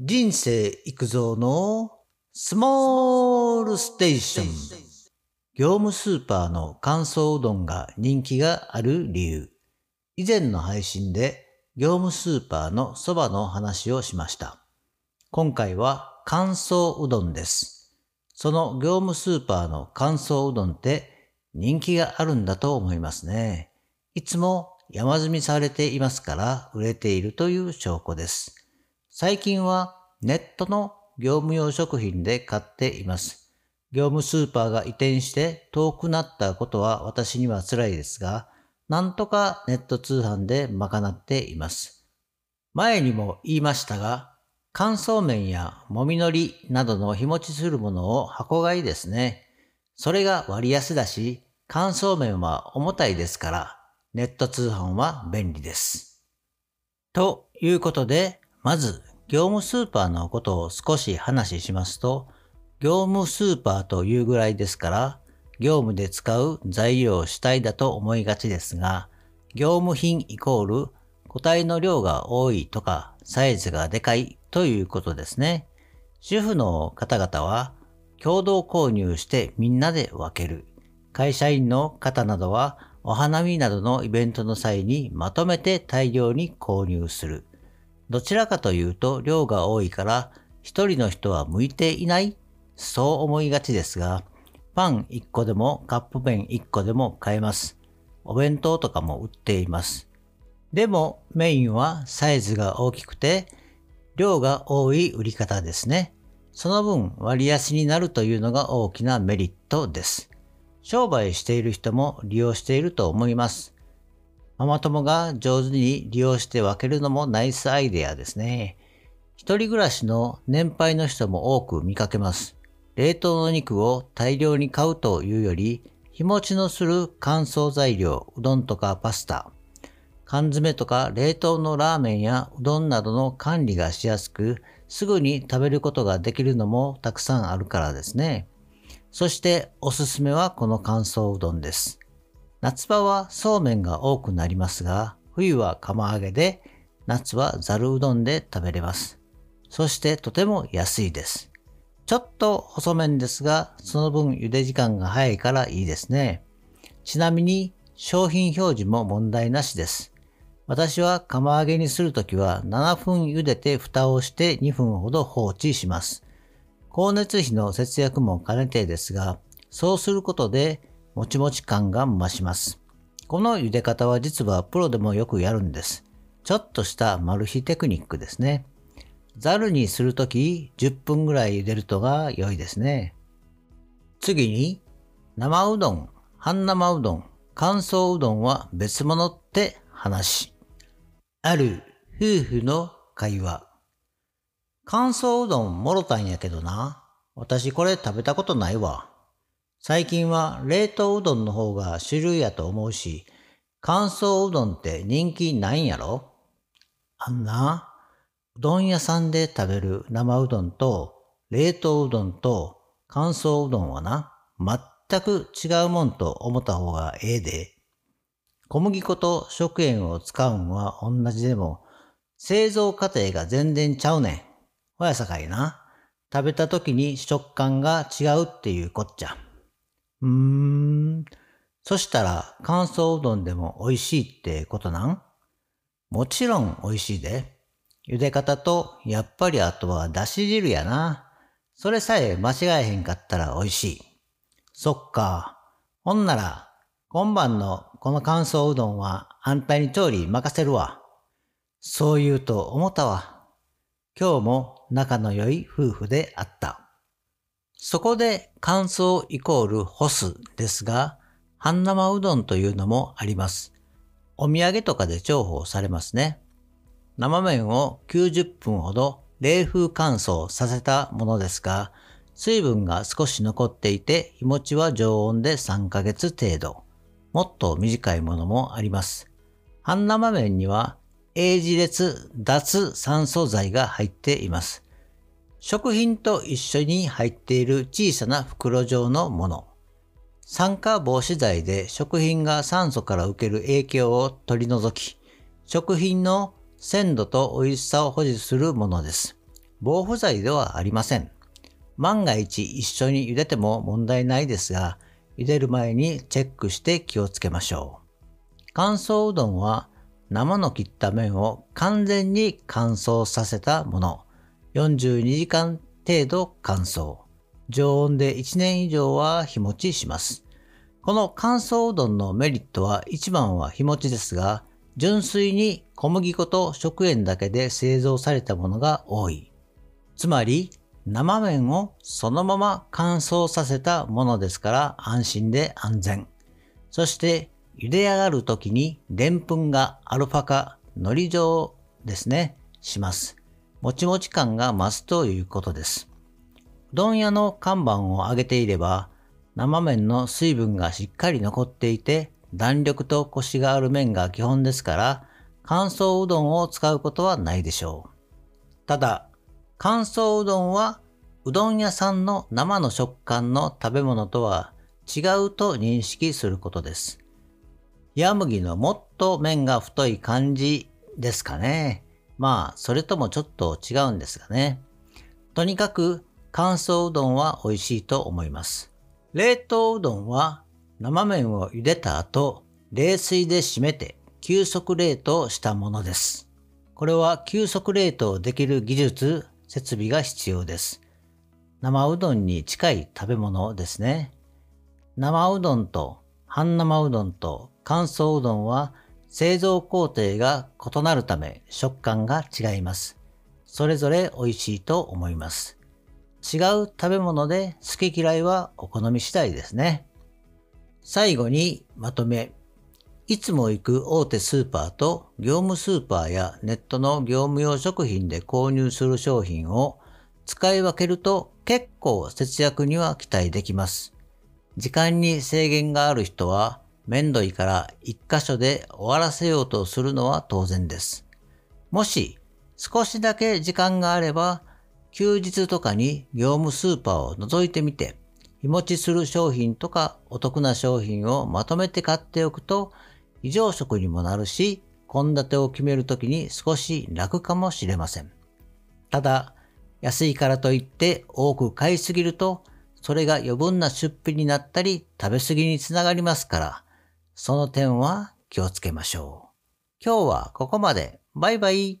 人生育造のスモールステーション。業務スーパーの乾燥うどんが人気がある理由。以前の配信で業務スーパーのそばの話をしました。今回は乾燥うどんです。その業務スーパーの乾燥うどんって人気があるんだと思いますね。いつも山積みされていますから売れているという証拠です。最近はネットの業務用食品で買っています。業務スーパーが移転して遠くなったことは私には辛いですが、なんとかネット通販で賄っています。前にも言いましたが、乾燥麺やもみのりなどの日持ちするものを箱買いですね。それが割安だし、乾燥麺は重たいですから、ネット通販は便利です。ということで、まず、業務スーパーのことを少し話しますと、業務スーパーというぐらいですから、業務で使う材料主体だと思いがちですが、業務品イコール個体の量が多いとかサイズがでかいということですね。主婦の方々は共同購入してみんなで分ける。会社員の方などはお花見などのイベントの際にまとめて大量に購入する。どちらかというと量が多いから一人の人は向いていないそう思いがちですが、パン1個でもカップ麺1個でも買えます。お弁当とかも売っています。でもメインはサイズが大きくて量が多い売り方ですね。その分割安になるというのが大きなメリットです。商売している人も利用していると思います。ママ友が上手に利用して分けるのもナイスアイデアですね。一人暮らしの年配の人も多く見かけます。冷凍の肉を大量に買うというより、日持ちのする乾燥材料、うどんとかパスタ、缶詰とか冷凍のラーメンやうどんなどの管理がしやすく、すぐに食べることができるのもたくさんあるからですね。そしておすすめはこの乾燥うどんです。夏場はそうめんが多くなりますが、冬は釜揚げで、夏はざるうどんで食べれます。そしてとても安いです。ちょっと細麺ですが、その分茹で時間が早いからいいですね。ちなみに商品表示も問題なしです。私は釜揚げにするときは7分茹でて蓋をして2分ほど放置します。光熱費の節約も兼ねてですが、そうすることでもちもち感が増します。この茹で方は実はプロでもよくやるんです。ちょっとしたマル秘テクニックですね。ザルにするとき10分ぐらい茹でるとが良いですね。次に、生うどん、半生うどん、乾燥うどんは別物って話。ある夫婦の会話。乾燥うどんもろたんやけどな。私これ食べたことないわ。最近は冷凍うどんの方が主流やと思うし、乾燥うどんって人気ないんやろ？あんな、うどん屋さんで食べる生うどんと冷凍うどんと乾燥うどんはな、全く違うもんと思った方がええで。小麦粉と食塩を使うんは同じでも、製造過程が全然ちゃうねん。ほやさかいな。食べた時に食感が違うっていうこっちゃ。うーん。そしたら乾燥うどんでも美味しいってことなん？もちろん美味しいで。茹で方とやっぱりあとはだし汁やな。それさえ間違えへんかったら美味しい。そっか。ほんなら、今晩のこの乾燥うどんはあんたに調理任せるわ。そう言うと思ったわ。今日も仲の良い夫婦であった。そこで乾燥イコール干すですが、半生うどんというのもあります。お土産とかで重宝されますね。生麺を90分ほど冷風乾燥させたものですが、水分が少し残っていて日持ちは常温で3ヶ月程度。もっと短いものもあります。半生麺には英字列脱酸素剤が入っています。食品と一緒に入っている小さな袋状のもの。酸化防止剤で食品が酸素から受ける影響を取り除き、食品の鮮度と美味しさを保持するものです。防腐剤ではありません。万が一一緒に茹でても問題ないですが、茹でる前にチェックして気をつけましょう。乾燥うどんは生の切った麺を完全に乾燥させたもの。42時間程度乾燥。常温で1年以上は日持ちします。この乾燥うどんのメリットは一番は日持ちですが、純粋に小麦粉と食塩だけで製造されたものが多い。つまり、生麺をそのまま乾燥させたものですから安心で安全。そして茹で上がる時にでんぷんがアルファ化、海苔状ですね、します。もちもち感が増すということです。うどん屋の看板を上げていれば、生麺の水分がしっかり残っていて、弾力とコシがある麺が基本ですから、乾燥うどんを使うことはないでしょう。ただ、乾燥うどんはうどん屋さんの生の食感の食べ物とは違うと認識することです。ヤ麦のもっと麺が太い感じですかね。まあ、それともちょっと違うんですがね。とにかく乾燥うどんは美味しいと思います。冷凍うどんは生麺を茹でた後、冷水で締めて急速冷凍したものです。これは急速冷凍できる技術、設備が必要です。生うどんに近い食べ物ですね。生うどんと半生うどんと乾燥うどんは製造工程が異なるため食感が違います。それぞれ美味しいと思います。違う食べ物で好き嫌いはお好み次第ですね。最後にまとめ。いつも行く大手スーパーと業務スーパーやネットの業務用食品で購入する商品を使い分けると結構節約には期待できます。時間に制限がある人は面倒いから一箇所で終わらせようとするのは当然です。もし少しだけ時間があれば休日とかに業務スーパーを覗いてみて日持ちする商品とかお得な商品をまとめて買っておくと異常食にもなるし献立を決めるときに少し楽かもしれません。ただ安いからといって多く買いすぎるとそれが余分な出費になったり食べ過ぎにつながりますからその点は気をつけましょう。今日はここまで。バイバイ。